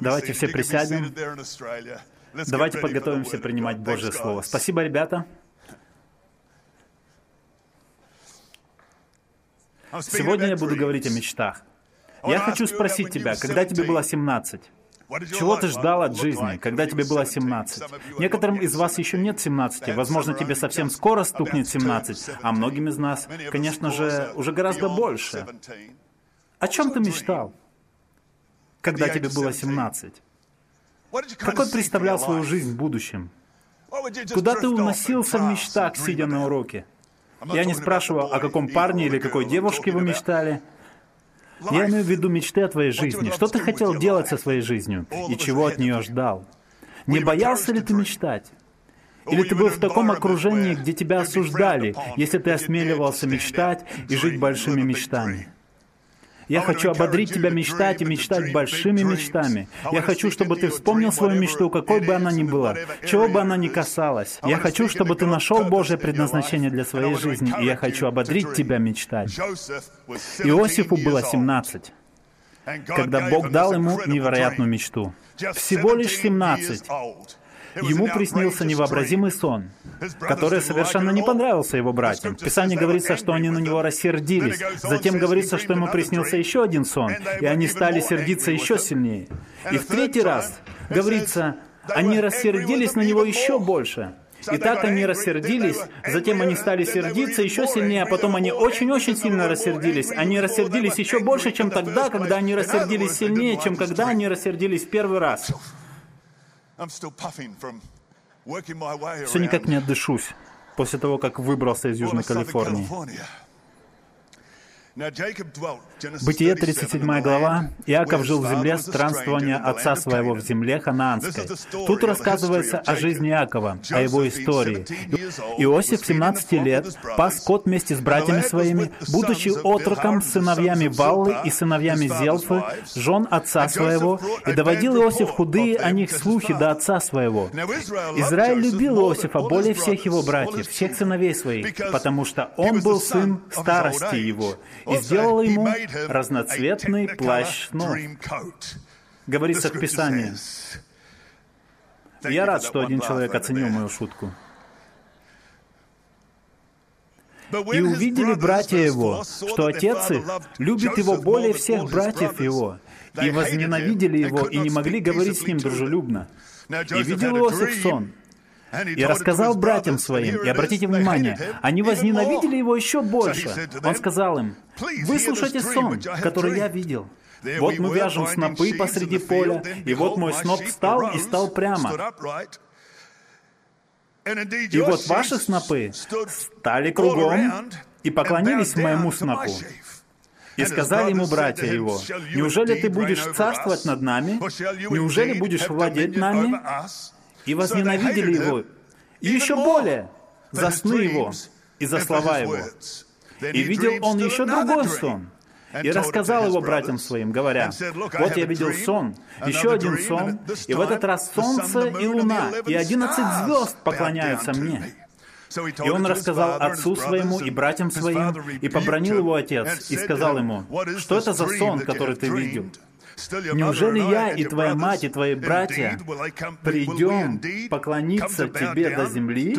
Давайте все присядем. Давайте подготовимся принимать Божье Слово. Спасибо, ребята. Сегодня я буду говорить о мечтах. Я хочу спросить тебя, когда тебе было 17? Чего ты ждал от жизни, когда тебе было 17? Некоторым из вас еще нет 17, возможно, тебе совсем скоро стукнет 17, а многим из нас, конечно же, уже гораздо больше. О чем ты мечтал, когда тебе было 17? Какой представлял свою жизнь в будущем? Куда ты уносился в мечтах, сидя на уроке? Я не спрашиваю, о каком парне или какой девушке вы мечтали. Я имею в виду мечты о твоей жизни. Что ты хотел делать со своей жизнью и чего от нее ждал? Не боялся ли ты мечтать? Или ты был в таком окружении, где тебя осуждали, если ты осмеливался мечтать и жить большими мечтами? Я хочу ободрить тебя мечтать и мечтать большими мечтами. Я хочу, чтобы ты вспомнил свою мечту, какой бы она ни была, чего бы она ни касалась. Я хочу, чтобы ты нашел Божье предназначение для своей жизни, и я хочу ободрить тебя мечтать. Иосифу было 17, когда Бог дал ему невероятную мечту. Всего лишь 17. Ему приснился невообразимый сон, который совершенно не понравился его братьям. В Писании говорится, что они на него рассердились. Затем говорится, что ему приснился еще один сон, и они стали сердиться еще сильнее. И в третий раз говорится, они рассердились на него еще больше. И так они рассердились, затем они стали сердиться еще сильнее, а потом они очень-очень сильно рассердились. Они рассердились еще больше, чем тогда, когда они рассердились сильнее, чем когда они рассердились в первый раз. Все никак не отдышусь после того, как выбрался из Южной Калифорнии. Бытие 37 глава. Иаков жил в земле странствования отца своего в земле ханаанской. Тут рассказывается о жизни Иакова, о его истории. Иосиф 17 лет пас скот вместе с братьями своими, будучи отроком сыновьями Валлы и сыновьями Зелфы, жен отца своего, и доводил Иосиф худые о них слухи до отца своего. Израиль любил Иосифа более всех его братьев, всех сыновей своих, потому что он был сын старости его, и сделал ему разноцветный плащ снов. Говорится в Писании. Я рад, что один человек оценил мою шутку. И увидели братья его, что отец их любит его более всех братьев его, и возненавидели его, и не могли говорить с ним дружелюбно. И видел Иосиф сон, и рассказал братьям своим, и обратите внимание, они возненавидели его еще больше. Он сказал им, «Выслушайте сон, который я видел. Вот мы вяжем снопы посреди поля, и вот мой сноп встал и стал прямо. И вот ваши снопы стали кругом и поклонились моему снопу. И сказали ему братья его, «Неужели ты будешь царствовать над нами? Неужели будешь владеть нами?» И возненавидели его, и еще более за сны его и за слова его. И видел он еще другой сон, и рассказал его братьям своим, говоря, «Вот я видел сон, еще один сон, и в этот раз солнце и луна, и одиннадцать звезд поклоняются мне». И он рассказал отцу своему и братьям своим, и побронил его отец, и сказал ему, «Что это за сон, который ты видел?» Неужели я и твоя мать и твои братья придем поклониться тебе до земли?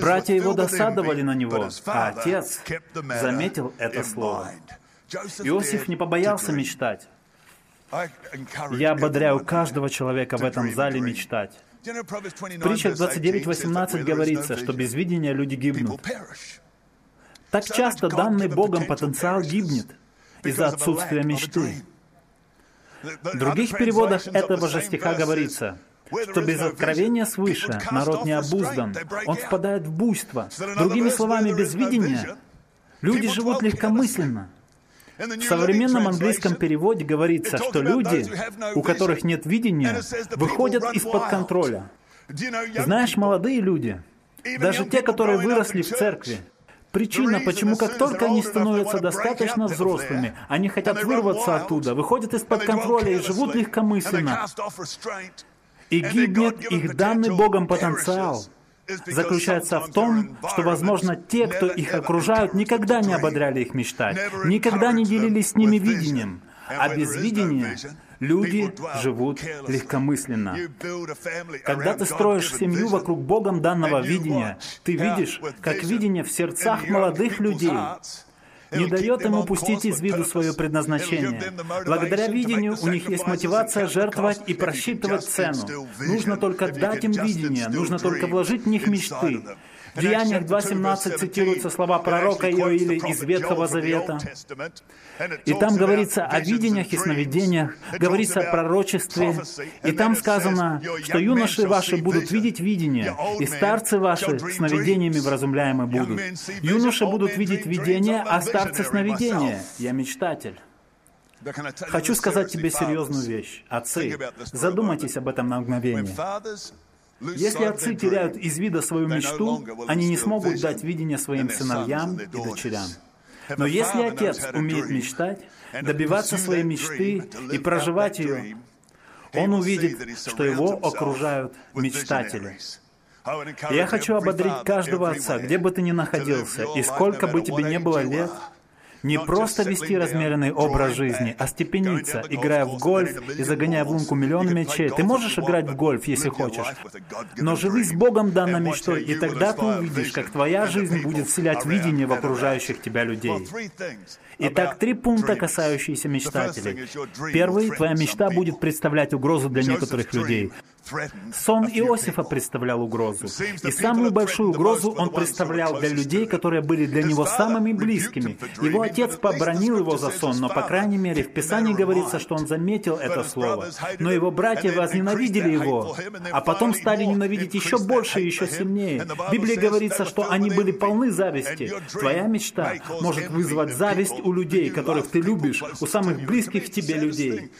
Братья его досадовали на него, а отец заметил это слово. Иосиф не побоялся мечтать. Я ободряю каждого человека в этом зале мечтать. В притчах 29.18 говорится, что без видения люди гибнут. Так часто данный Богом потенциал гибнет – из-за отсутствия мечты. В других переводах этого же стиха говорится, что без откровения свыше народ не обуздан, он впадает в буйство. Другими словами, без видения люди живут легкомысленно. В современном английском переводе говорится, что люди, у которых нет видения, выходят из-под контроля. Знаешь, молодые люди, даже те, которые выросли в церкви, Причина, почему как только они становятся достаточно взрослыми, они хотят вырваться оттуда, выходят из-под контроля и живут легкомысленно. И гибнет их данный Богом потенциал. заключается в том, что, возможно, те, кто их окружают, никогда не ободряли их мечтать, никогда не делились с ними видением. А без видения люди живут легкомысленно. Когда ты строишь семью вокруг Богом данного видения, ты видишь, как видение в сердцах молодых людей не дает им упустить из виду свое предназначение. Благодаря видению у них есть мотивация жертвовать и просчитывать цену. Нужно только дать им видение, нужно только вложить в них мечты. В Деяниях 2.17 цитируются слова пророка Иоиля из Ветхого Завета. И там говорится о видениях и сновидениях, говорится о пророчестве. И там сказано, что юноши ваши будут видеть видения, и старцы ваши сновидениями вразумляемы будут. Юноши будут видеть видения, а старцы сновидения. Я мечтатель. Хочу сказать тебе серьезную вещь. Отцы, задумайтесь об этом на мгновение. Если отцы теряют из вида свою мечту, они не смогут дать видение своим сыновьям и дочерям. Но если отец умеет мечтать, добиваться своей мечты и проживать ее, он увидит, что его окружают мечтатели. Я хочу ободрить каждого отца, где бы ты ни находился, и сколько бы тебе не было лет, не просто вести размеренный образ жизни, а степениться, играя в гольф и загоняя в лунку миллион мячей. Ты можешь играть в гольф, если хочешь, но живи с Богом данной мечтой, и тогда ты увидишь, как твоя жизнь будет вселять видение в окружающих тебя людей. Итак, три пункта, касающиеся мечтателей. Первый, твоя мечта будет представлять угрозу для некоторых людей. Сон Иосифа представлял угрозу. И самую большую угрозу он представлял для людей, которые были для него самыми близкими. Его отец побронил его за сон, но, по крайней мере, в Писании говорится, что он заметил это слово. Но его братья возненавидели его, а потом стали ненавидеть еще больше и еще сильнее. В Библии говорится, что они были полны зависти. Твоя мечта может вызвать зависть у людей, которых ты любишь, у самых близких к тебе людей.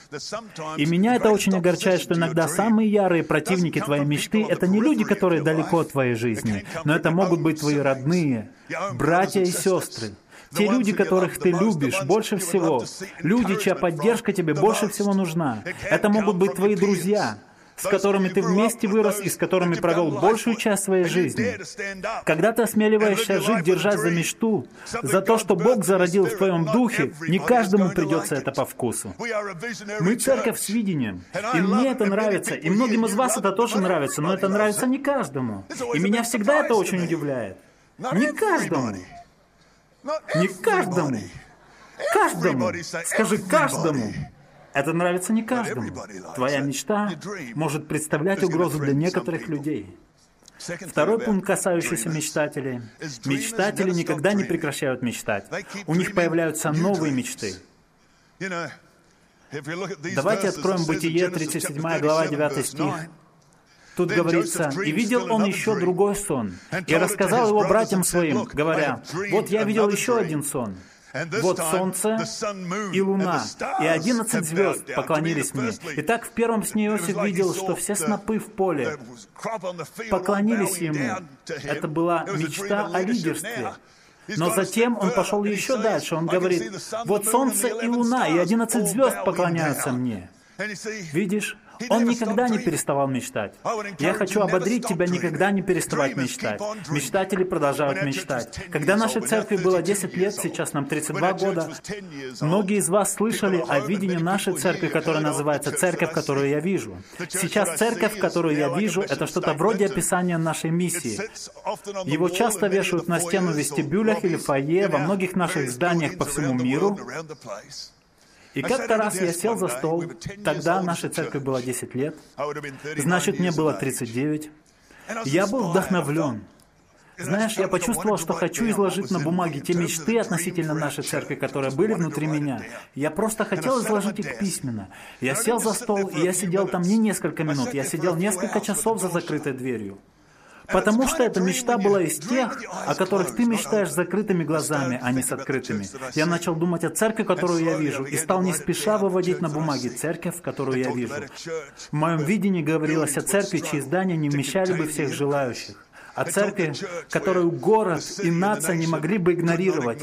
И меня это очень огорчает, что иногда самые ярые ярые противники твоей мечты — это не люди, которые далеко от твоей жизни, но это могут быть твои родные, братья и сестры, те люди, которых ты любишь больше всего, люди, чья поддержка тебе больше всего нужна. Это могут быть твои друзья, с которыми ты вместе вырос и с которыми провел большую часть своей жизни. Когда ты осмеливаешься жить, держась за мечту, за то, что Бог зародил в твоем духе, не каждому придется это по вкусу. Мы церковь с видением, и мне это нравится, и многим из вас это тоже нравится, но это нравится не каждому. И меня всегда это очень удивляет. Не каждому. Не каждому. Каждому. Скажи каждому. Это нравится не каждому. Твоя мечта может представлять угрозу для некоторых людей. Второй пункт, касающийся мечтателей. Мечтатели никогда не прекращают мечтать. У них появляются новые мечты. Давайте откроем Бытие, 37 глава, 9 стих. Тут говорится, «И видел он еще другой сон, и рассказал его братьям своим, говоря, вот я видел еще один сон, вот солнце и луна, и одиннадцать звезд поклонились мне. Итак, в первом сне Иосиф видел, что все снопы в поле поклонились ему. Это была мечта о лидерстве. Но затем он пошел еще дальше. Он говорит, вот солнце и луна, и одиннадцать звезд поклоняются мне. Видишь, он никогда не переставал мечтать. Я хочу ободрить тебя никогда не переставать мечтать. Мечтатели продолжают мечтать. Когда нашей церкви было 10 лет, сейчас нам 32 года, многие из вас слышали о видении нашей церкви, которая называется «Церковь, которую я вижу». Сейчас церковь, которую я вижу, это что-то вроде описания нашей миссии. Его часто вешают на стену в вестибюлях или фойе во многих наших зданиях по всему миру. И как-то раз я сел за стол, тогда нашей церкви было 10 лет, значит, мне было 39. Я был вдохновлен. Знаешь, я почувствовал, что хочу изложить на бумаге те мечты относительно нашей церкви, которые были внутри меня. Я просто хотел изложить их письменно. Я сел за стол, и я сидел там не несколько минут, я сидел несколько часов за закрытой дверью. Потому что эта мечта была из тех, о которых ты мечтаешь с закрытыми глазами, а не с открытыми. Я начал думать о церкви, которую я вижу, и стал не спеша выводить на бумаге церковь, которую я вижу. В моем видении говорилось о церкви, чьи здания не вмещали бы всех желающих о церкви, которую город и нация не могли бы игнорировать.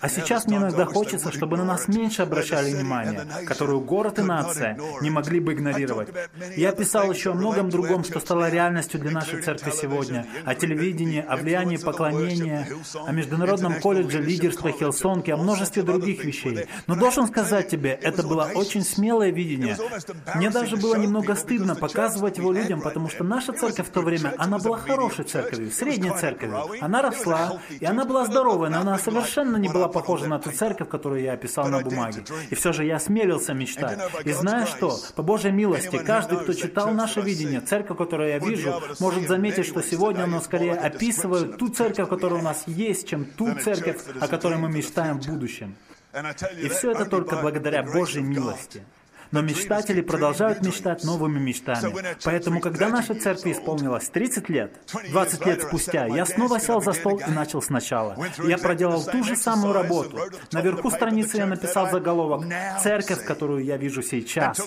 А сейчас мне иногда хочется, чтобы на нас меньше обращали внимание, которую город и нация не могли бы игнорировать. Я писал еще о многом другом, что стало реальностью для нашей церкви сегодня. О телевидении, о влиянии поклонения, о Международном колледже лидерства Хилсонки, о множестве других вещей. Но должен сказать тебе, это было очень смелое видение. Мне даже было немного стыдно показывать его людям, потому что наша церковь в то время, она была хорошей церковью, средней церковью. Она росла, и она была здоровая, но она совершенно не была похожа на ту церковь, которую я описал на бумаге. И все же я осмелился мечтать. И знаешь что? По Божьей милости, каждый, кто читал наше видение, церковь, которую я вижу, может заметить, что сегодня оно скорее описывает ту церковь, которая у нас есть, чем ту церковь, о которой мы мечтаем в будущем. И все это только благодаря Божьей милости. Но мечтатели продолжают мечтать новыми мечтами. Поэтому, когда нашей церкви исполнилось 30 лет, 20 лет спустя, я снова сел за стол и начал сначала. Я проделал ту же самую работу. Наверху страницы я написал заголовок «Церковь, которую я вижу сейчас».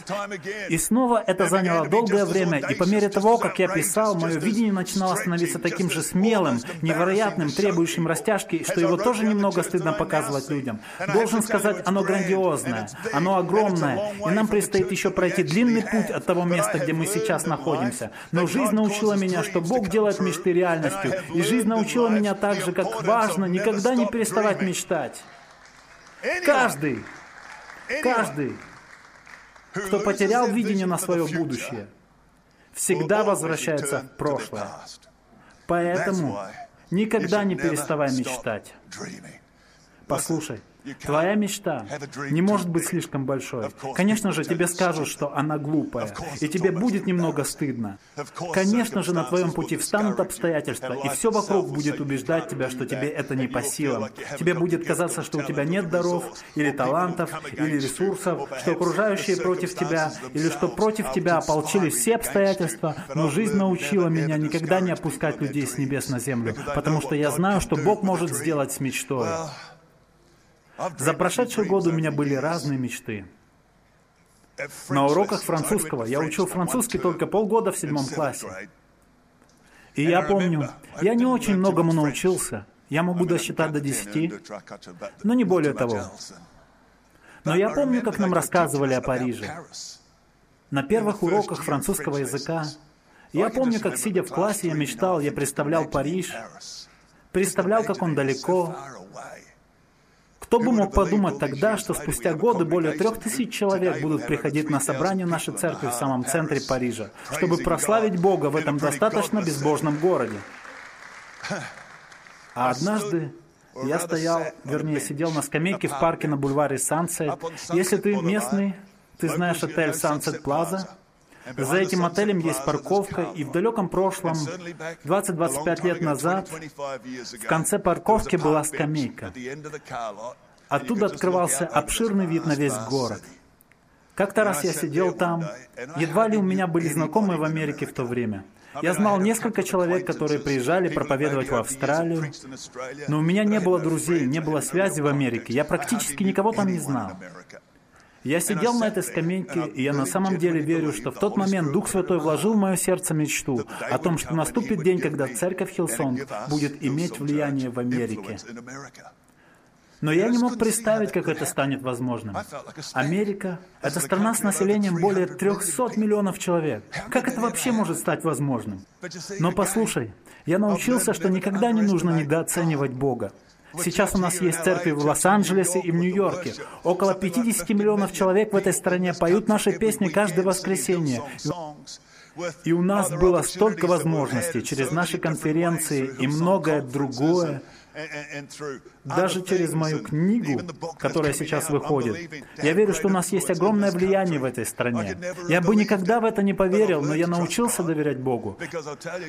И снова это заняло долгое время, и по мере того, как я писал, мое видение начинало становиться таким же смелым, невероятным, требующим растяжки, что его тоже немного стыдно показывать людям. Должен сказать, оно грандиозное, оно огромное, и нам предстоит еще пройти длинный путь от того места, где мы сейчас находимся. Но жизнь научила меня, что Бог делает мечты реальностью. И жизнь научила меня также, как важно никогда не переставать мечтать. Каждый, каждый, кто потерял видение на свое будущее, всегда возвращается в прошлое. Поэтому никогда не переставай мечтать. Послушай, Твоя мечта не может быть слишком большой. Конечно же, тебе скажут, что она глупая, и тебе будет немного стыдно. Конечно же, на твоем пути встанут обстоятельства, и все вокруг будет убеждать тебя, что тебе это не по силам. Тебе будет казаться, что у тебя нет даров, или талантов, или ресурсов, что окружающие против тебя, или что против тебя ополчились все обстоятельства, но жизнь научила меня никогда не опускать людей с небес на землю, потому что я знаю, что Бог может сделать с мечтой. За прошедшие годы у меня были разные мечты. На уроках французского я учил французский только полгода в седьмом классе. И я помню, я не очень многому научился. Я могу досчитать до десяти, но не более того. Но я помню, как нам рассказывали о Париже. На первых уроках французского языка я помню, как, сидя в классе, я мечтал, я представлял Париж, представлял, как он далеко, кто бы мог подумать тогда, что спустя годы более трех тысяч человек будут приходить на собрание нашей церкви в самом центре Парижа, чтобы прославить Бога в этом достаточно безбожном городе. А однажды я стоял, вернее, сидел на скамейке в парке на бульваре Сансет. Если ты местный, ты знаешь отель Sunset Plaza. За этим отелем есть парковка, и в далеком прошлом, 20-25 лет назад, в конце парковки была скамейка. Оттуда открывался обширный вид на весь город. Как-то раз я сидел там, едва ли у меня были знакомые в Америке в то время. Я знал несколько человек, которые приезжали проповедовать в Австралию, но у меня не было друзей, не было связи в Америке. Я практически никого там не знал. Я сидел на этой скамейке, и я на самом деле верю, что в тот момент Дух Святой вложил в мое сердце мечту о том, что наступит день, когда церковь Хилсонг будет иметь влияние в Америке. Но я не мог представить, как это станет возможным. Америка — это страна с населением более 300 миллионов человек. Как это вообще может стать возможным? Но послушай, я научился, что никогда не нужно недооценивать Бога. Сейчас у нас есть церкви в Лос-Анджелесе и в Нью-Йорке. Около 50 миллионов человек в этой стране поют наши песни каждое воскресенье. И у нас было столько возможностей через наши конференции и многое другое — даже через мою книгу, которая сейчас выходит, я верю, что у нас есть огромное влияние в этой стране. Я бы никогда в это не поверил, но я научился доверять Богу.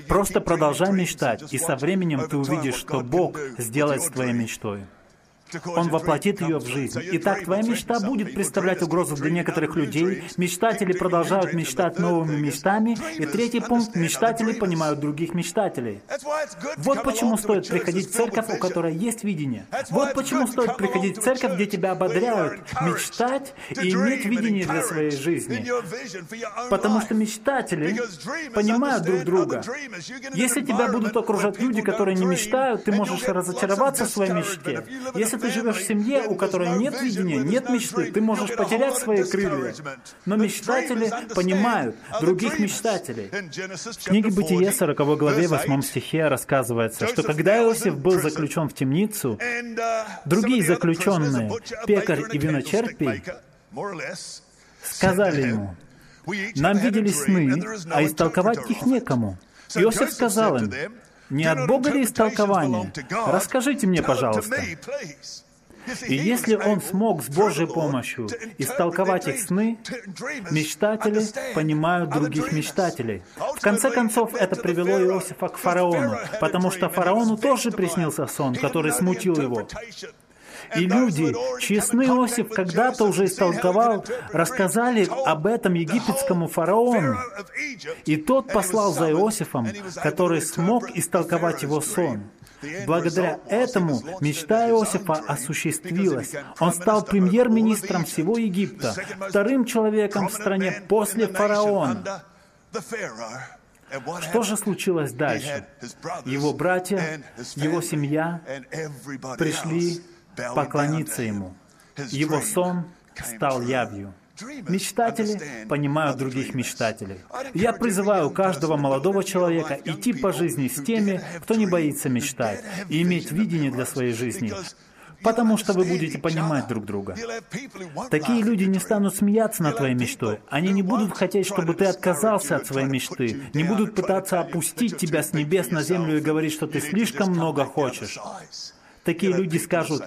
Просто продолжай мечтать, и со временем ты увидишь, что Бог сделает с твоей мечтой. Он воплотит ее в жизнь. Итак, твоя мечта будет представлять угрозу для некоторых людей. Мечтатели продолжают мечтать новыми мечтами. И третий пункт. Мечтатели понимают других мечтателей. Вот почему стоит приходить в церковь, у которой есть видение. Вот почему стоит приходить в церковь, где тебя ободряют мечтать и иметь видение для своей жизни. Потому что мечтатели понимают друг друга. Если тебя будут окружать люди, которые не мечтают, ты можешь разочароваться в своей мечте. Если Если ты живешь в семье, у которой нет видения, нет мечты, ты можешь потерять свои крылья. Но мечтатели понимают других мечтателей. В книге «Бытие» 40 главе 8 стихе рассказывается, что когда Иосиф был заключен в темницу, другие заключенные, пекарь и виночерпий, сказали ему, «Нам виделись сны, а истолковать их некому». Иосиф сказал им, «Не от Бога ли истолкование? Расскажите мне, пожалуйста». И если он смог с Божьей помощью истолковать их сны, мечтатели понимают других мечтателей. В конце концов, это привело Иосифа к фараону, потому что фараону тоже приснился сон, который смутил его. И люди, сны Иосиф когда-то уже истолковал, рассказали об этом египетскому фараону. И тот послал за Иосифом, который смог истолковать его сон. Благодаря этому мечта Иосифа осуществилась. Он стал премьер-министром всего Египта, вторым человеком в стране после фараона. Что же случилось дальше? Его братья, его семья пришли поклониться ему. Его сон стал явью. Мечтатели понимают других мечтателей. Я призываю каждого молодого человека идти по жизни с теми, кто не боится мечтать, и иметь видение для своей жизни, потому что вы будете понимать друг друга. Такие люди не станут смеяться над твоей мечтой. Они не будут хотеть, чтобы ты отказался от своей мечты, не будут пытаться опустить тебя с небес на землю и говорить, что ты слишком много хочешь. Такие люди скажут,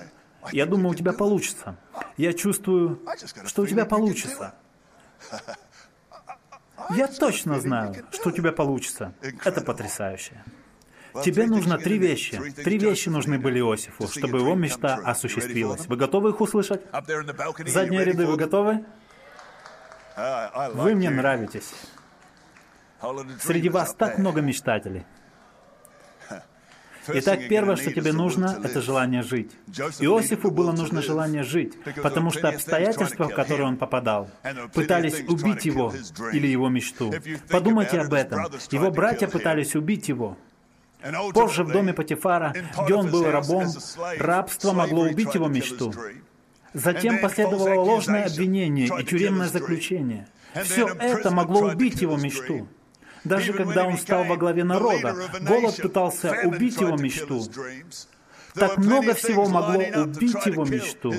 я думаю, у тебя получится. Я чувствую, что у тебя получится. Я точно знаю, что у тебя получится. Это потрясающе. Тебе нужно три вещи. Три вещи нужны были Иосифу, чтобы его мечта осуществилась. Вы готовы их услышать? Задние ряды, вы готовы? Вы мне нравитесь. Среди вас так много мечтателей. Итак, первое, что тебе нужно, это желание жить. Иосифу было нужно желание жить, потому что обстоятельства, в которые он попадал, пытались убить его или его мечту. Подумайте об этом. Его братья пытались убить его. Позже в доме Патифара, где он был рабом, рабство могло убить его мечту. Затем последовало ложное обвинение и тюремное заключение. Все это могло убить его мечту. Даже когда он стал во главе народа, голод пытался убить его мечту. Так много всего могло убить его мечту.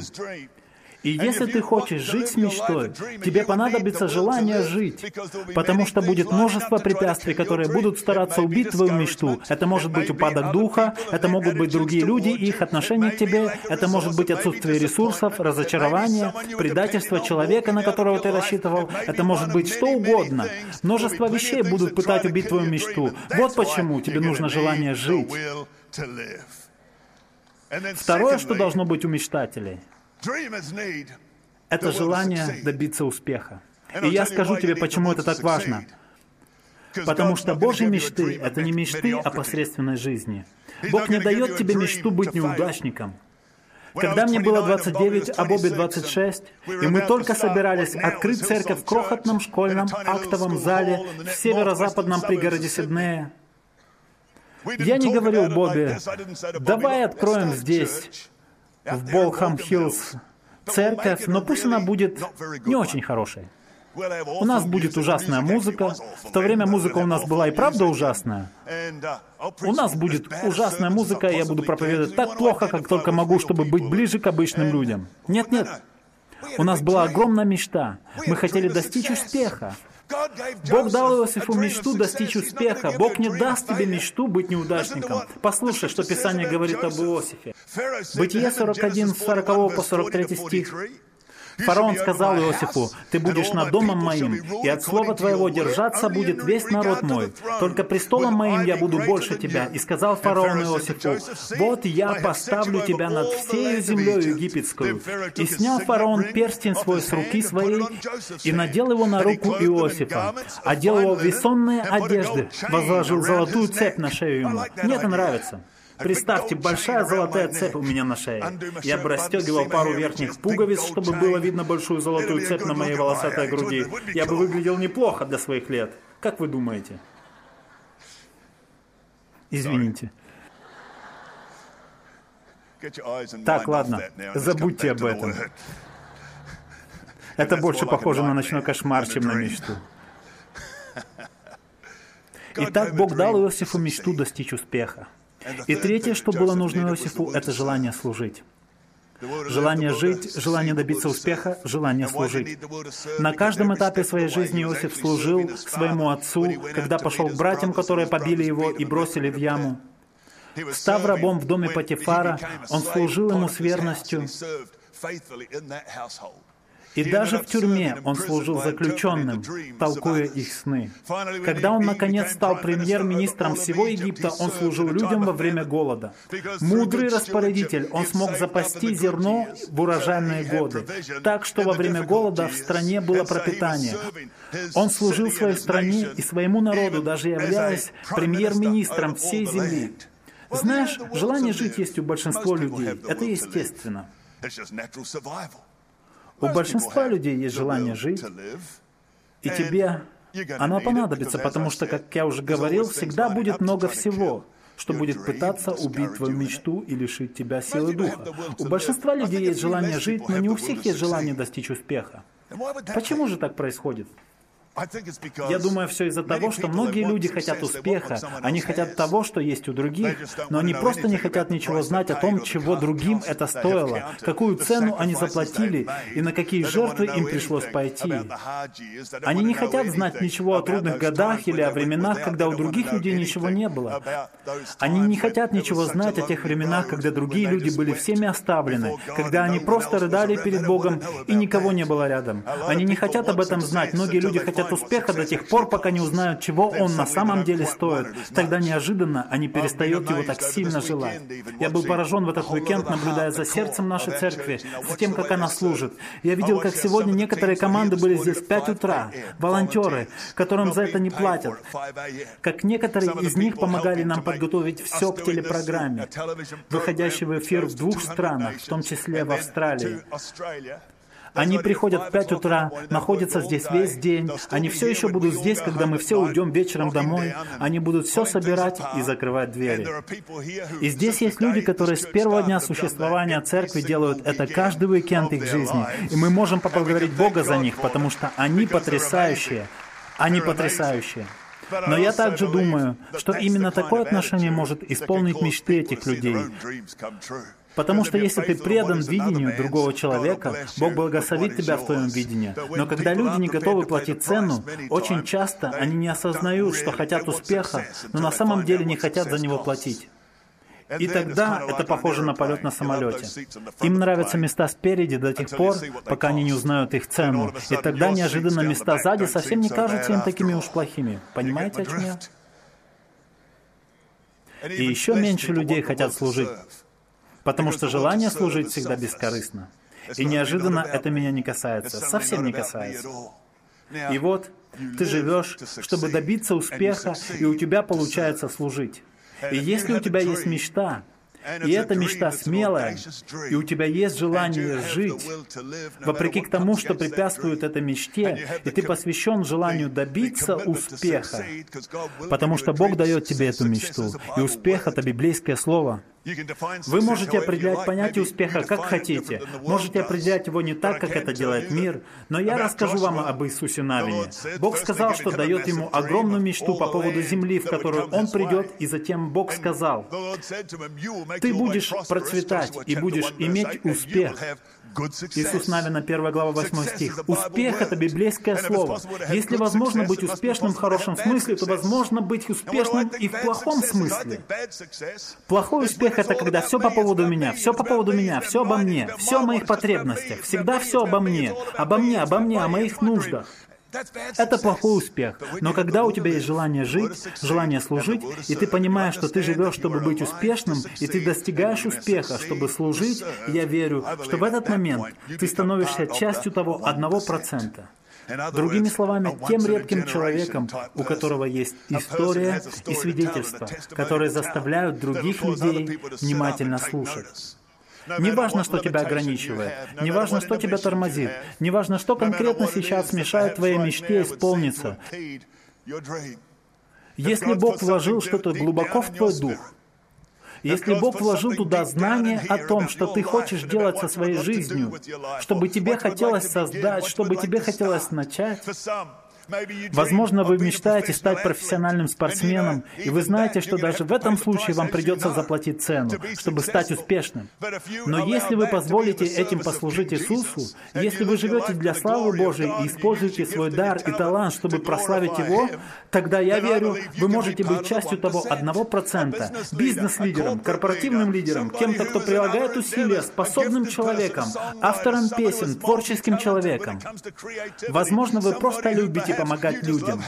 И если ты хочешь жить с мечтой, тебе понадобится желание жить, потому что будет множество препятствий, которые будут стараться убить твою мечту. Это может быть упадок духа, это могут быть другие люди и их отношение к тебе, это может быть отсутствие ресурсов, разочарование, предательство человека, на которого ты рассчитывал, это может быть что угодно. Множество вещей будут пытать убить твою мечту. Вот почему тебе нужно желание жить. Второе, что должно быть у мечтателей — это желание добиться успеха. И я скажу тебе, почему это так важно. Потому что Божьи мечты — это не мечты о посредственной жизни. Бог не дает тебе мечту быть неудачником. Когда мне было 29, а Бобби 26, и мы только собирались открыть церковь в крохотном школьном актовом зале в северо-западном пригороде Сиднея, я не говорил Бобби, давай откроем здесь в Болхам-Хиллз церковь, но пусть она будет не очень хорошей. У нас будет ужасная музыка. В то время музыка у нас была и правда ужасная. У нас будет ужасная музыка, и я буду проповедовать так плохо, как только могу, чтобы быть ближе к обычным людям. Нет, нет. У нас была огромная мечта. Мы хотели достичь успеха. Бог дал Иосифу мечту достичь успеха. Бог не даст тебе мечту быть неудачником. Послушай, что Писание говорит об Иосифе. Бытие 41, 40 по 43 стих. Фараон сказал Иосифу, «Ты будешь над домом моим, и от слова твоего держаться будет весь народ мой. Только престолом моим я буду больше тебя». И сказал фараон Иосифу, «Вот я поставлю тебя над всей землей египетскую». И снял фараон перстень свой с руки своей и надел его на руку Иосифа, одел его в весонные одежды, возложил золотую цепь на шею ему. Мне это нравится. Представьте, большая золотая цепь у меня на шее. Я бы расстегивал пару верхних пуговиц, чтобы было видно большую золотую цепь на моей волосатой груди. Я бы выглядел неплохо для своих лет. Как вы думаете? Извините. Так, ладно, забудьте об этом. Это больше похоже на ночной кошмар, чем на мечту. Итак, Бог дал Иосифу мечту достичь успеха. И третье, что было нужно Иосифу, это желание служить. Желание жить, желание добиться успеха, желание служить. На каждом этапе своей жизни Иосиф служил своему отцу, когда пошел к братьям, которые побили его и бросили в яму. Став рабом в доме Патифара, он служил ему с верностью. И даже в тюрьме он служил заключенным, толкуя их сны. Когда он, наконец, стал премьер-министром всего Египта, он служил людям во время голода. Мудрый распорядитель, он смог запасти зерно в урожайные годы, так что во время голода в стране было пропитание. Он служил своей стране и своему народу, даже являясь премьер-министром всей земли. Знаешь, желание жить есть у большинства людей. Это естественно. У большинства людей есть желание жить, и тебе оно понадобится, потому что, как я уже говорил, всегда будет много всего, что будет пытаться убить твою мечту и лишить тебя силы духа. У большинства людей есть желание жить, но не у всех есть желание достичь успеха. Почему же так происходит? Я думаю, все из-за того, что многие люди хотят успеха, они хотят того, что есть у других, но они просто не хотят ничего знать о том, чего другим это стоило, какую цену они заплатили и на какие жертвы им пришлось пойти. Они не хотят знать ничего о трудных годах или о временах, когда у других людей ничего не было. Они не хотят ничего знать о тех временах, когда другие люди были всеми оставлены, когда они просто рыдали перед Богом и никого не было рядом. Они не хотят об этом знать. Многие люди хотят хотят успеха до тех пор, пока не узнают, чего он на самом деле стоит. Тогда неожиданно они перестают его так сильно желать. Я был поражен в этот уикенд, наблюдая за сердцем нашей церкви, за тем, как она служит. Я видел, как сегодня некоторые команды были здесь в 5 утра, волонтеры, которым за это не платят. Как некоторые из них помогали нам подготовить все к телепрограмме, выходящей в эфир в двух странах, в том числе в Австралии. Они приходят в 5 утра, находятся здесь весь день. Они все еще будут здесь, когда мы все уйдем вечером домой. Они будут все собирать и закрывать двери. И здесь есть люди, которые с первого дня существования церкви делают это каждый уикенд их жизни. И мы можем поблагодарить Бога за них, потому что они потрясающие. Они потрясающие. Но я также думаю, что именно такое отношение может исполнить мечты этих людей. Потому что если ты предан видению другого человека, Бог благословит тебя в твоем видении. Но когда люди не готовы платить цену, очень часто они не осознают, что хотят успеха, но на самом деле не хотят за него платить. И тогда это похоже на полет на самолете. Им нравятся места спереди до тех пор, пока они не узнают их цену. И тогда неожиданно места сзади совсем не кажутся им такими уж плохими. Понимаете, о чем я? И еще меньше людей хотят служить. Потому что желание служить всегда бескорыстно. И неожиданно это меня не касается, совсем не касается. И вот ты живешь, чтобы добиться успеха, и у тебя получается служить. И если у тебя есть мечта, и эта мечта смелая, и у тебя есть желание жить, вопреки к тому, что препятствует этой мечте, и ты посвящен желанию добиться успеха, потому что Бог дает тебе эту мечту, и успех — это библейское слово — вы можете определять понятие успеха как хотите. Можете определять его не так, как это делает мир. Но я расскажу вам об Иисусе Навине. Бог сказал, что дает ему огромную мечту по поводу земли, в которую он придет, и затем Бог сказал, «Ты будешь процветать и будешь иметь успех». Иисус Навина, 1 глава, 8 стих. Успех — это библейское слово. Если возможно быть успешным в хорошем смысле, то возможно быть успешным и в плохом смысле. Плохой успех — это когда все по поводу меня, все по поводу меня, все обо мне, все о моих потребностях, всегда все обо мне, обо мне, обо мне, о моих нуждах. Это плохой успех. Но когда у тебя есть желание жить, желание служить, и ты понимаешь, что ты живешь, чтобы быть успешным, и ты достигаешь успеха, чтобы служить, я верю, что в этот момент ты становишься частью того одного процента. Другими словами, тем редким человеком, у которого есть история и свидетельства, которые заставляют других людей внимательно слушать. Не важно, что тебя ограничивает, не важно, что тебя тормозит, не важно, что конкретно сейчас мешает твоей мечте исполниться. Если Бог вложил что-то глубоко в твой дух, Если Бог вложил туда знание о том, что ты хочешь делать со своей жизнью, чтобы тебе хотелось создать, чтобы тебе хотелось начать, Возможно, вы мечтаете стать профессиональным спортсменом, и вы знаете, что даже в этом случае вам придется заплатить цену, чтобы стать успешным. Но если вы позволите этим послужить Иисусу, если вы живете для славы Божией и используете свой дар и талант, чтобы прославить Его, тогда я верю, вы можете быть частью того одного процента, бизнес-лидером, корпоративным лидером, кем-то, кто прилагает усилия, способным человеком, автором песен, творческим человеком. Возможно, вы просто любите помогать людям.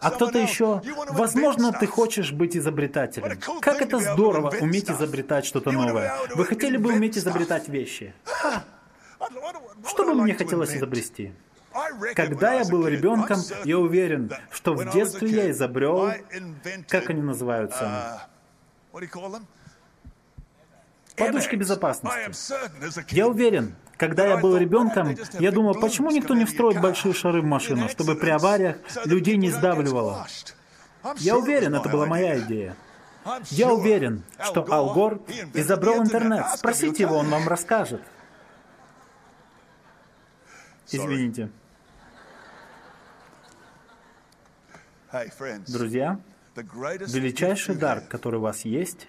А кто-то еще, возможно, ты хочешь быть изобретателем. Как это здорово уметь изобретать что-то новое. Вы хотели бы уметь изобретать вещи? Ха! Что бы мне хотелось изобрести? Когда я был ребенком, я уверен, что в детстве я изобрел, как они называются? Подушки безопасности. Я уверен, когда я был ребенком, я думал, почему никто не встроит большие шары в машину, чтобы при авариях людей не сдавливало. Я уверен, это была моя идея. Я уверен, что Ал Гор изобрел интернет. Спросите его, он вам расскажет. Извините. Друзья, величайший дар, который у вас есть,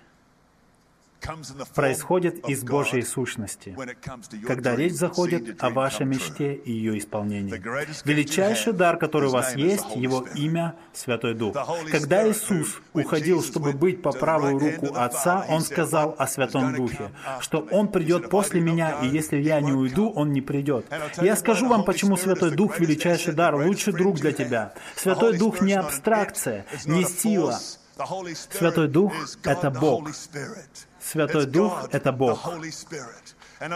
происходит из Божьей сущности, когда речь заходит о вашей мечте и ее исполнении. Величайший дар, который у вас есть, Его имя — Святой Дух. Когда Иисус уходил, чтобы быть по правую руку Отца, Он сказал о Святом Духе, что Он придет после меня, и если я не уйду, Он не придет. Я скажу вам, почему Святой Дух — величайший дар, лучший друг для тебя. Святой Дух не абстракция, не сила. Святой Дух — это Бог. Святой Дух — это Бог.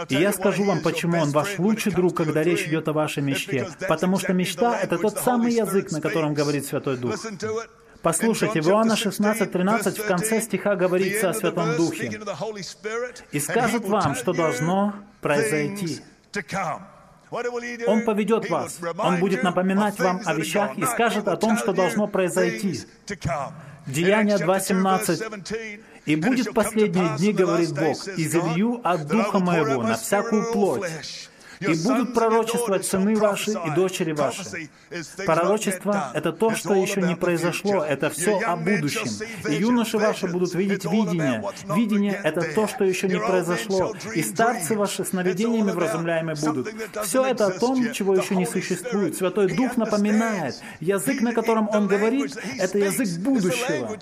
И я скажу вам, почему Он ваш лучший друг, когда речь идет о вашей мечте. Потому что мечта — это тот самый язык, на котором говорит Святой Дух. Послушайте, в Иоанна 16:13 в конце стиха говорится о Святом Духе. «И скажет вам, что должно произойти». Он поведет вас, Он будет напоминать вам о вещах и скажет о том, что должно произойти. Деяние 2.17. «И будет последние дни, говорит Бог, и залью от Духа Моего на всякую плоть, и будут пророчествовать сыны ваши и дочери ваши. Пророчество — это то, что еще не произошло, это все о будущем. И юноши ваши будут видеть видение. Видение — это то, что еще не произошло. И старцы ваши сновидениями вразумляемы будут. Все это о том, чего еще не существует. Святой Дух напоминает. Язык, на котором Он говорит, — это язык будущего.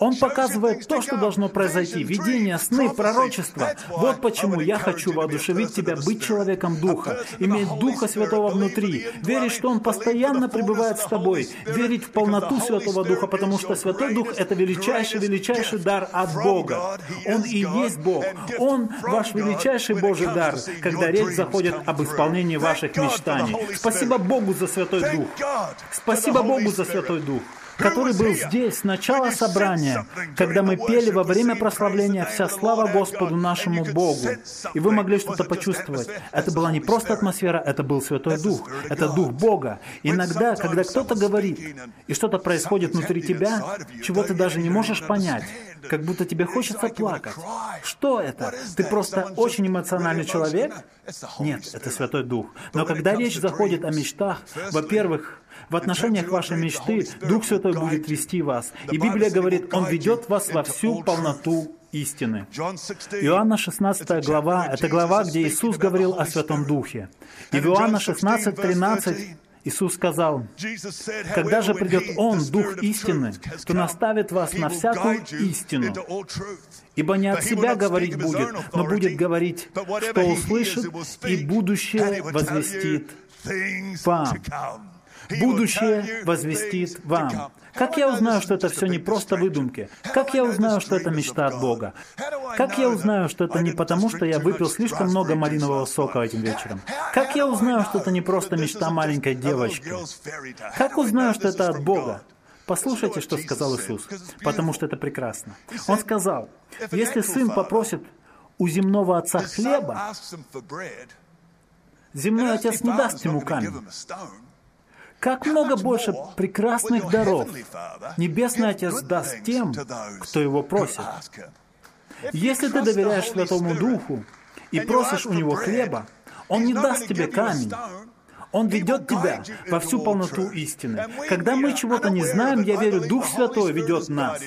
Он показывает то, что должно произойти. Видение, сны, пророчества. Вот почему я хочу воодушевить тебя быть человеком Духа, иметь Духа Святого внутри, верить, что Он постоянно пребывает с тобой, верить в полноту Святого Духа, потому что Святой Дух — это величайший, величайший дар от Бога. Он и есть Бог. Он — ваш величайший Божий дар, когда речь заходит об исполнении ваших мечтаний. Спасибо Богу за Святой Дух. Спасибо Богу за Святой Дух который был здесь с начала собрания, когда мы пели во время прославления «Вся слава Господу нашему Богу». И вы могли что-то почувствовать. Это была не просто атмосфера, это был Святой Дух. Это Дух Бога. Иногда, когда кто-то говорит, и что-то происходит внутри тебя, чего ты даже не можешь понять, как будто тебе хочется плакать. Что это? Ты просто очень эмоциональный человек? Нет, это Святой Дух. Но когда речь заходит о мечтах, во-первых, в отношениях вашей мечты Дух Святой будет вести вас. И Библия говорит, Он ведет вас во всю полноту истины. Иоанна 16 глава — это глава, где Иисус говорил о Святом Духе. И в Иоанна 16, 13 Иисус сказал, «Когда же придет Он, Дух истины, то наставит вас на всякую истину, ибо не от себя говорить будет, но будет говорить, что услышит, и будущее возвестит вам» будущее возвестит вам. Как я узнаю, что это все не просто выдумки? Как я узнаю, что это мечта от Бога? Как я узнаю, что это не потому, что я выпил слишком много малинового сока этим вечером? Как я узнаю, что это не просто мечта маленькой девочки? Как узнаю, что это от Бога? Послушайте, что сказал Иисус, потому что это прекрасно. Он сказал, если сын попросит у земного отца хлеба, земной отец не даст ему камень. Как много больше прекрасных даров Небесный Отец даст тем, кто его просит. Если ты доверяешь Святому Духу и просишь у Него хлеба, Он не даст тебе камень. Он ведет тебя во всю полноту истины. Когда мы чего-то не знаем, я верю, Дух Святой ведет нас.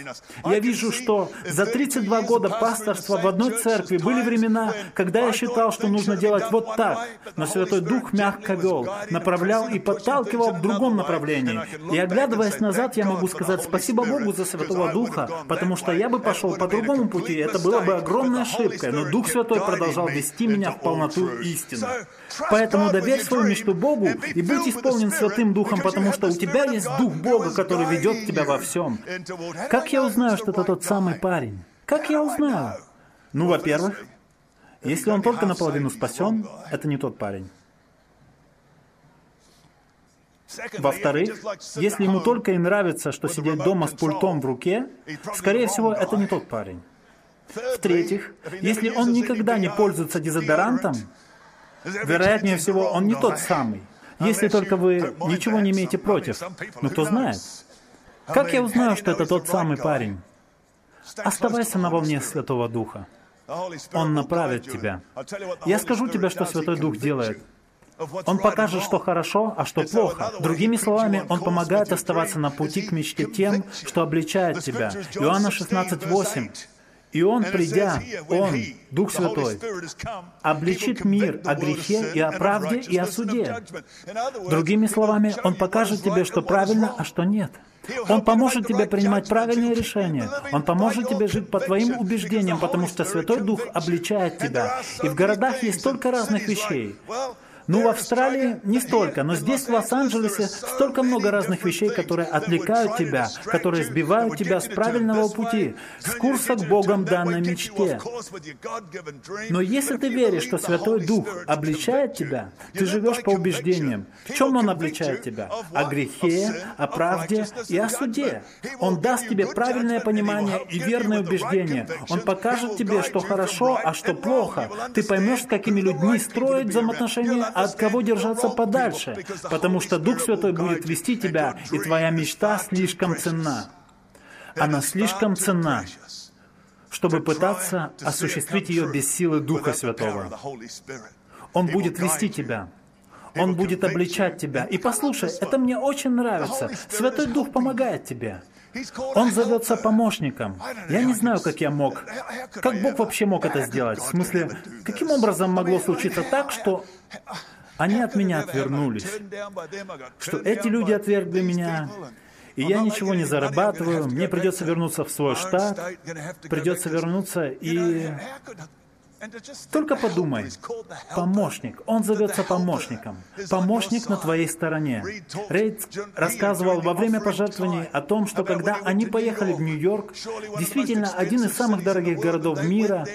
Я вижу, что за 32 года пасторства в одной церкви были времена, когда я считал, что нужно делать вот так, но Святой Дух мягко вел, направлял и подталкивал в другом направлении. И оглядываясь назад, я могу сказать спасибо Богу за Святого Духа, потому что я бы пошел по другому пути, это было бы огромной ошибкой, но Дух Святой продолжал вести меня в полноту истины. Поэтому доверь свою мечту Богу и будь исполнен Святым Духом, потому что у тебя есть Дух Бога, который ведет тебя во всем. Как я узнаю, что это тот самый парень? Как я узнаю? Ну, во-первых, если он только наполовину спасен, это не тот парень. Во-вторых, если ему только и нравится, что сидеть дома с пультом в руке, скорее всего, это не тот парень. В-третьих, если он никогда не пользуется дезодорантом, Вероятнее всего, он не тот самый. Если только вы ничего не имеете против. Но кто знает? Как я узнаю, что это тот самый парень? Оставайся на волне Святого Духа. Он направит тебя. Я скажу тебе, что Святой Дух делает. Он покажет, что хорошо, а что плохо. Другими словами, Он помогает оставаться на пути к мечте тем, что обличает тебя. Иоанна 16:8. И Он, придя, Он, Дух Святой, обличит мир о грехе и о правде и о суде. Другими словами, Он покажет тебе, что правильно, а что нет. Он поможет тебе принимать правильные решения. Он поможет тебе жить по твоим убеждениям, потому что Святой Дух обличает тебя. И в городах есть столько разных вещей. Ну, в Австралии не столько, но здесь, в Лос-Анджелесе, столько много разных вещей, которые отвлекают тебя, которые сбивают тебя с правильного пути, с курса к Богом данной мечте. Но если ты веришь, что Святой Дух обличает тебя, ты живешь по убеждениям. В чем Он обличает тебя? О грехе, о правде и о суде. Он даст тебе правильное понимание и верное убеждение. Он покажет тебе, что хорошо, а что плохо. Ты поймешь, с какими людьми строить взаимоотношения, от кого держаться подальше, потому что Дух Святой будет вести тебя, и твоя мечта слишком ценна. Она слишком ценна, чтобы пытаться осуществить ее без силы Духа Святого. Он будет вести тебя. Он будет обличать тебя. И послушай, это мне очень нравится. Святой Дух помогает тебе. Он зовется помощником. Я не знаю, как я мог. Как Бог вообще мог это сделать? В смысле, каким образом могло случиться так, что они от меня отвернулись, что эти люди отвергли меня, и я ничего не зарабатываю, мне придется вернуться в свой штат, придется вернуться и только подумай, помощник, он зовется помощником. Помощник на твоей стороне. Рейд рассказывал во время пожертвований о том, что когда они поехали в Нью-Йорк, действительно один из самых дорогих городов мира,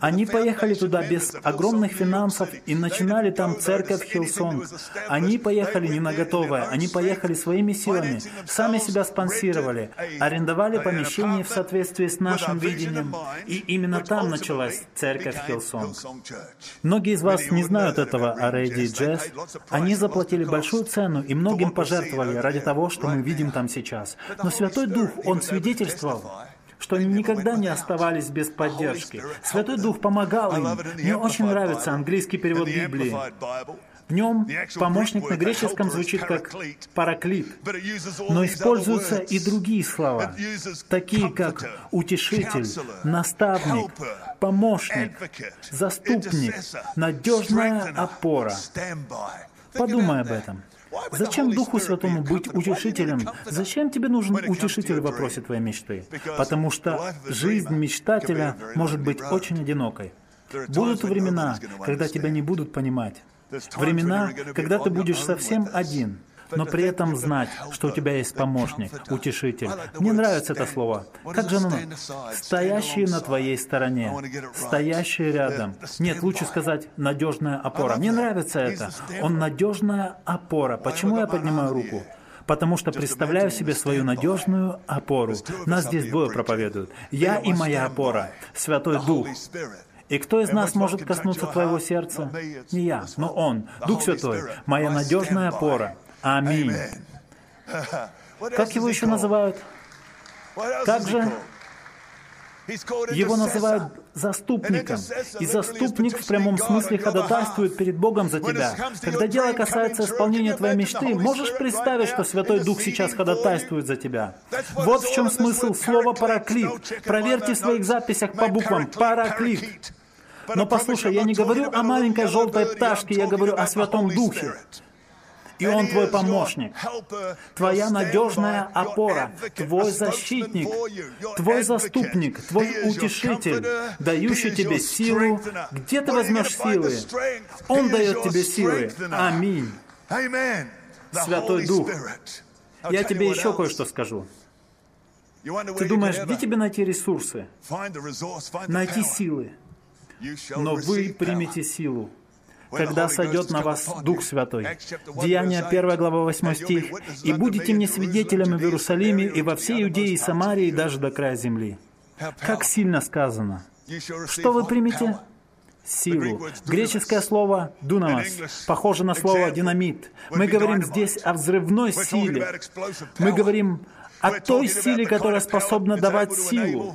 они поехали туда без огромных финансов и начинали там церковь Hillsong. Они поехали не на готовое, они поехали своими силами, сами себя спонсировали, арендовали помещение в соответствии с нашим видением, и именно там началась церковь Hillsong. Многие из вас не знают этого о Рейде и Джесс. Они заплатили большую цену и многим пожертвовали ради того, что мы видим там сейчас. Но Святой Дух, Он свидетельствовал, что они никогда не оставались без поддержки. Святой Дух помогал им. Мне очень нравится английский перевод Библии. В нем помощник на греческом звучит как параклит, но используются и другие слова, такие как утешитель, наставник, помощник, заступник, надежная опора. Подумай об этом. Зачем Духу Святому быть утешителем? Зачем тебе нужен утешитель в вопросе твоей мечты? Потому что жизнь мечтателя может быть очень одинокой. Будут времена, когда тебя не будут понимать. Времена, когда ты будешь совсем один, но при этом знать, что у тебя есть помощник, утешитель. Мне нравится это слово. Как же оно? Стоящие на твоей стороне, стоящие рядом. Нет, лучше сказать надежная опора. Мне нравится это. Он надежная опора. Почему я поднимаю руку? потому что представляю себе свою надежную опору. Нас здесь двое проповедуют. Я и моя опора, Святой Дух. И кто из нас может коснуться твоего сердца? Не я, но Он, Дух Святой, моя надежная опора. Аминь. Как его еще называют? Как же? Его называют заступником. И заступник в прямом смысле ходатайствует перед Богом за тебя. Когда дело касается исполнения твоей мечты, можешь представить, что Святой Дух сейчас ходатайствует за тебя. Вот в чем смысл слова «параклит». Проверьте в своих записях по буквам «параклит». Но послушай, я не говорю о маленькой желтой пташке, я говорю о Святом Духе и Он твой помощник, твоя надежная опора, твой защитник, твой заступник, твой утешитель, дающий тебе силу. Где ты возьмешь силы? Он дает тебе силы. Аминь. Святой Дух. Я тебе еще кое-что скажу. Ты думаешь, где тебе найти ресурсы? Найти силы. Но вы примете силу когда сойдет на вас Дух Святой. Деяние 1 глава 8 стих. «И будете мне свидетелями в Иерусалиме и во всей Иудее и Самарии, и даже до края земли». Как сильно сказано. Что вы примете? Силу. Греческое слово «дунамас» похоже на слово «динамит». Мы говорим здесь о взрывной силе. Мы говорим о той силе, которая способна давать силу.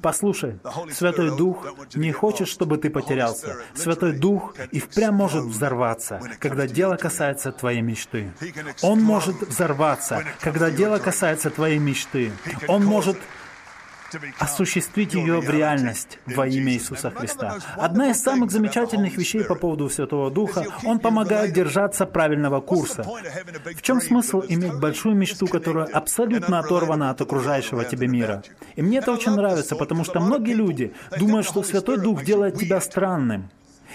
Послушай, Святой Дух не хочет, чтобы ты потерялся. Святой Дух и впрямь может взорваться, когда дело касается твоей мечты. Он может взорваться, когда дело касается твоей мечты. Он может осуществить ее в реальность во имя Иисуса Христа. Одна из самых замечательных вещей по поводу Святого Духа, Он помогает держаться правильного курса. В чем смысл иметь большую мечту, которая абсолютно оторвана от окружающего тебя мира? И мне это очень нравится, потому что многие люди думают, что Святой Дух делает тебя странным.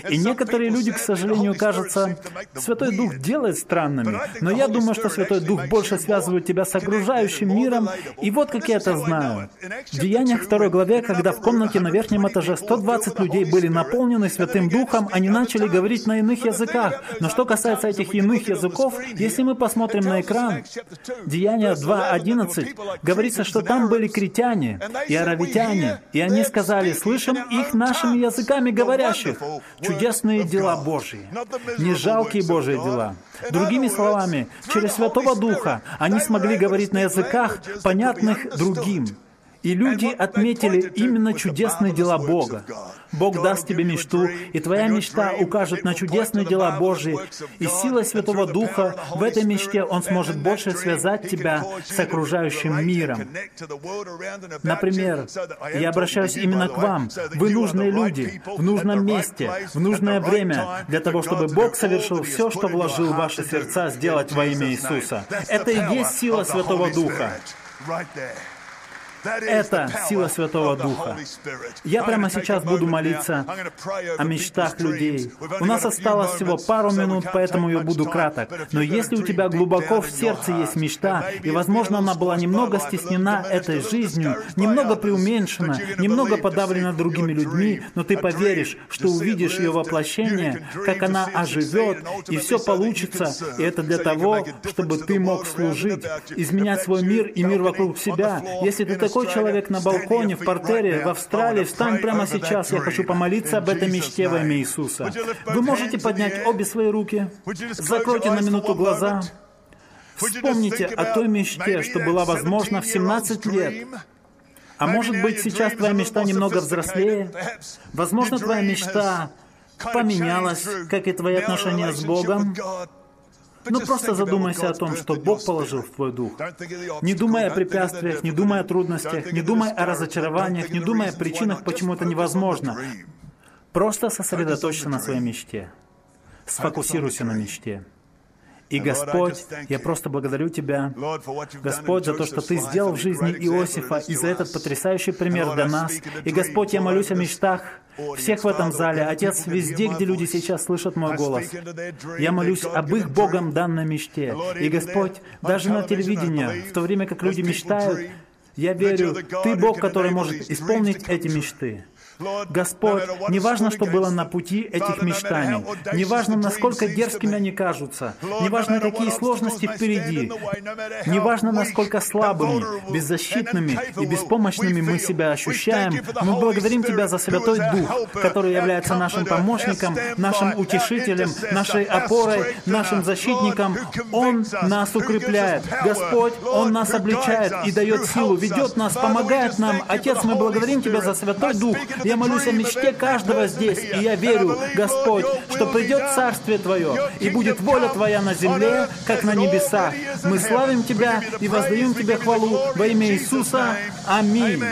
И некоторые люди, к сожалению, кажется, Святой Дух делает странными, но я думаю, что Святой Дух больше связывает тебя с окружающим миром, и вот как я это знаю. В Деяниях 2 главе, когда в комнате на верхнем этаже 120 людей были наполнены Святым Духом, они начали говорить на иных языках. Но что касается этих иных языков, если мы посмотрим на экран, Деяния 2.11, говорится, что там были критяне и аравитяне, и они сказали, слышим их нашими языками говорящих чудесные дела Божьи, не жалкие Божьи дела. Другими словами, через Святого Духа они смогли говорить на языках, понятных другим. И люди отметили именно чудесные дела Бога. Бог даст тебе мечту, и твоя мечта укажет на чудесные дела Божьи, и силой Святого Духа в этой мечте Он сможет больше связать тебя с окружающим миром. Например, я обращаюсь именно к вам. Вы нужные люди, в нужном месте, в нужное время, для того, чтобы Бог совершил все, что вложил в ваши сердца сделать во имя Иисуса. Это и есть сила Святого Духа. Это сила Святого Духа. Я прямо сейчас буду молиться о мечтах людей. У нас осталось всего пару минут, поэтому я буду краток. Но если у тебя глубоко в сердце есть мечта, и, возможно, она была немного стеснена этой жизнью, немного преуменьшена, немного подавлена другими людьми, но ты поверишь, что увидишь ее воплощение, как она оживет, и все получится, и это для того, чтобы ты мог служить, изменять свой мир и мир вокруг себя. Если ты такой такой человек на балконе, в портере, в Австралии, встань прямо сейчас. Я хочу помолиться об этой мечте во имя Иисуса. Вы можете поднять обе свои руки, закройте на минуту глаза, вспомните о той мечте, что была возможна в 17 лет. А может быть, сейчас твоя мечта немного взрослее? Возможно, твоя мечта поменялась, как и твои отношения с Богом. Но ну, просто задумайся о том, что Бог положил в твой дух. Не думай о препятствиях, не думай о трудностях, не думай о разочарованиях, не думай о причинах, почему это невозможно. Просто сосредоточься на своей мечте. Сфокусируйся на мечте. И Господь, я просто благодарю Тебя, Господь, за то, что Ты сделал в жизни Иосифа и за этот потрясающий пример для нас. И Господь, я молюсь о мечтах всех в этом зале. Отец, везде, где люди сейчас слышат мой голос. Я молюсь об их Богом данной мечте. И Господь, даже на телевидении, в то время как люди мечтают, я верю, Ты Бог, который может исполнить эти мечты. Господь, неважно, что было на пути этих мечтаний, неважно, насколько дерзкими они кажутся, неважно, какие сложности впереди, неважно, насколько слабыми, беззащитными и беспомощными мы себя ощущаем, мы благодарим Тебя за Святой Дух, который является нашим помощником, нашим утешителем, нашей опорой, нашим защитником. Он нас укрепляет. Господь, Он нас обличает и дает силу, ведет нас, помогает нам. Отец, мы благодарим Тебя за Святой Дух. Я молюсь о мечте каждого здесь, и я верю, Господь, что придет Царствие Твое, и будет воля Твоя на земле, как на небесах. Мы славим Тебя и воздаем Тебе хвалу во имя Иисуса. Аминь.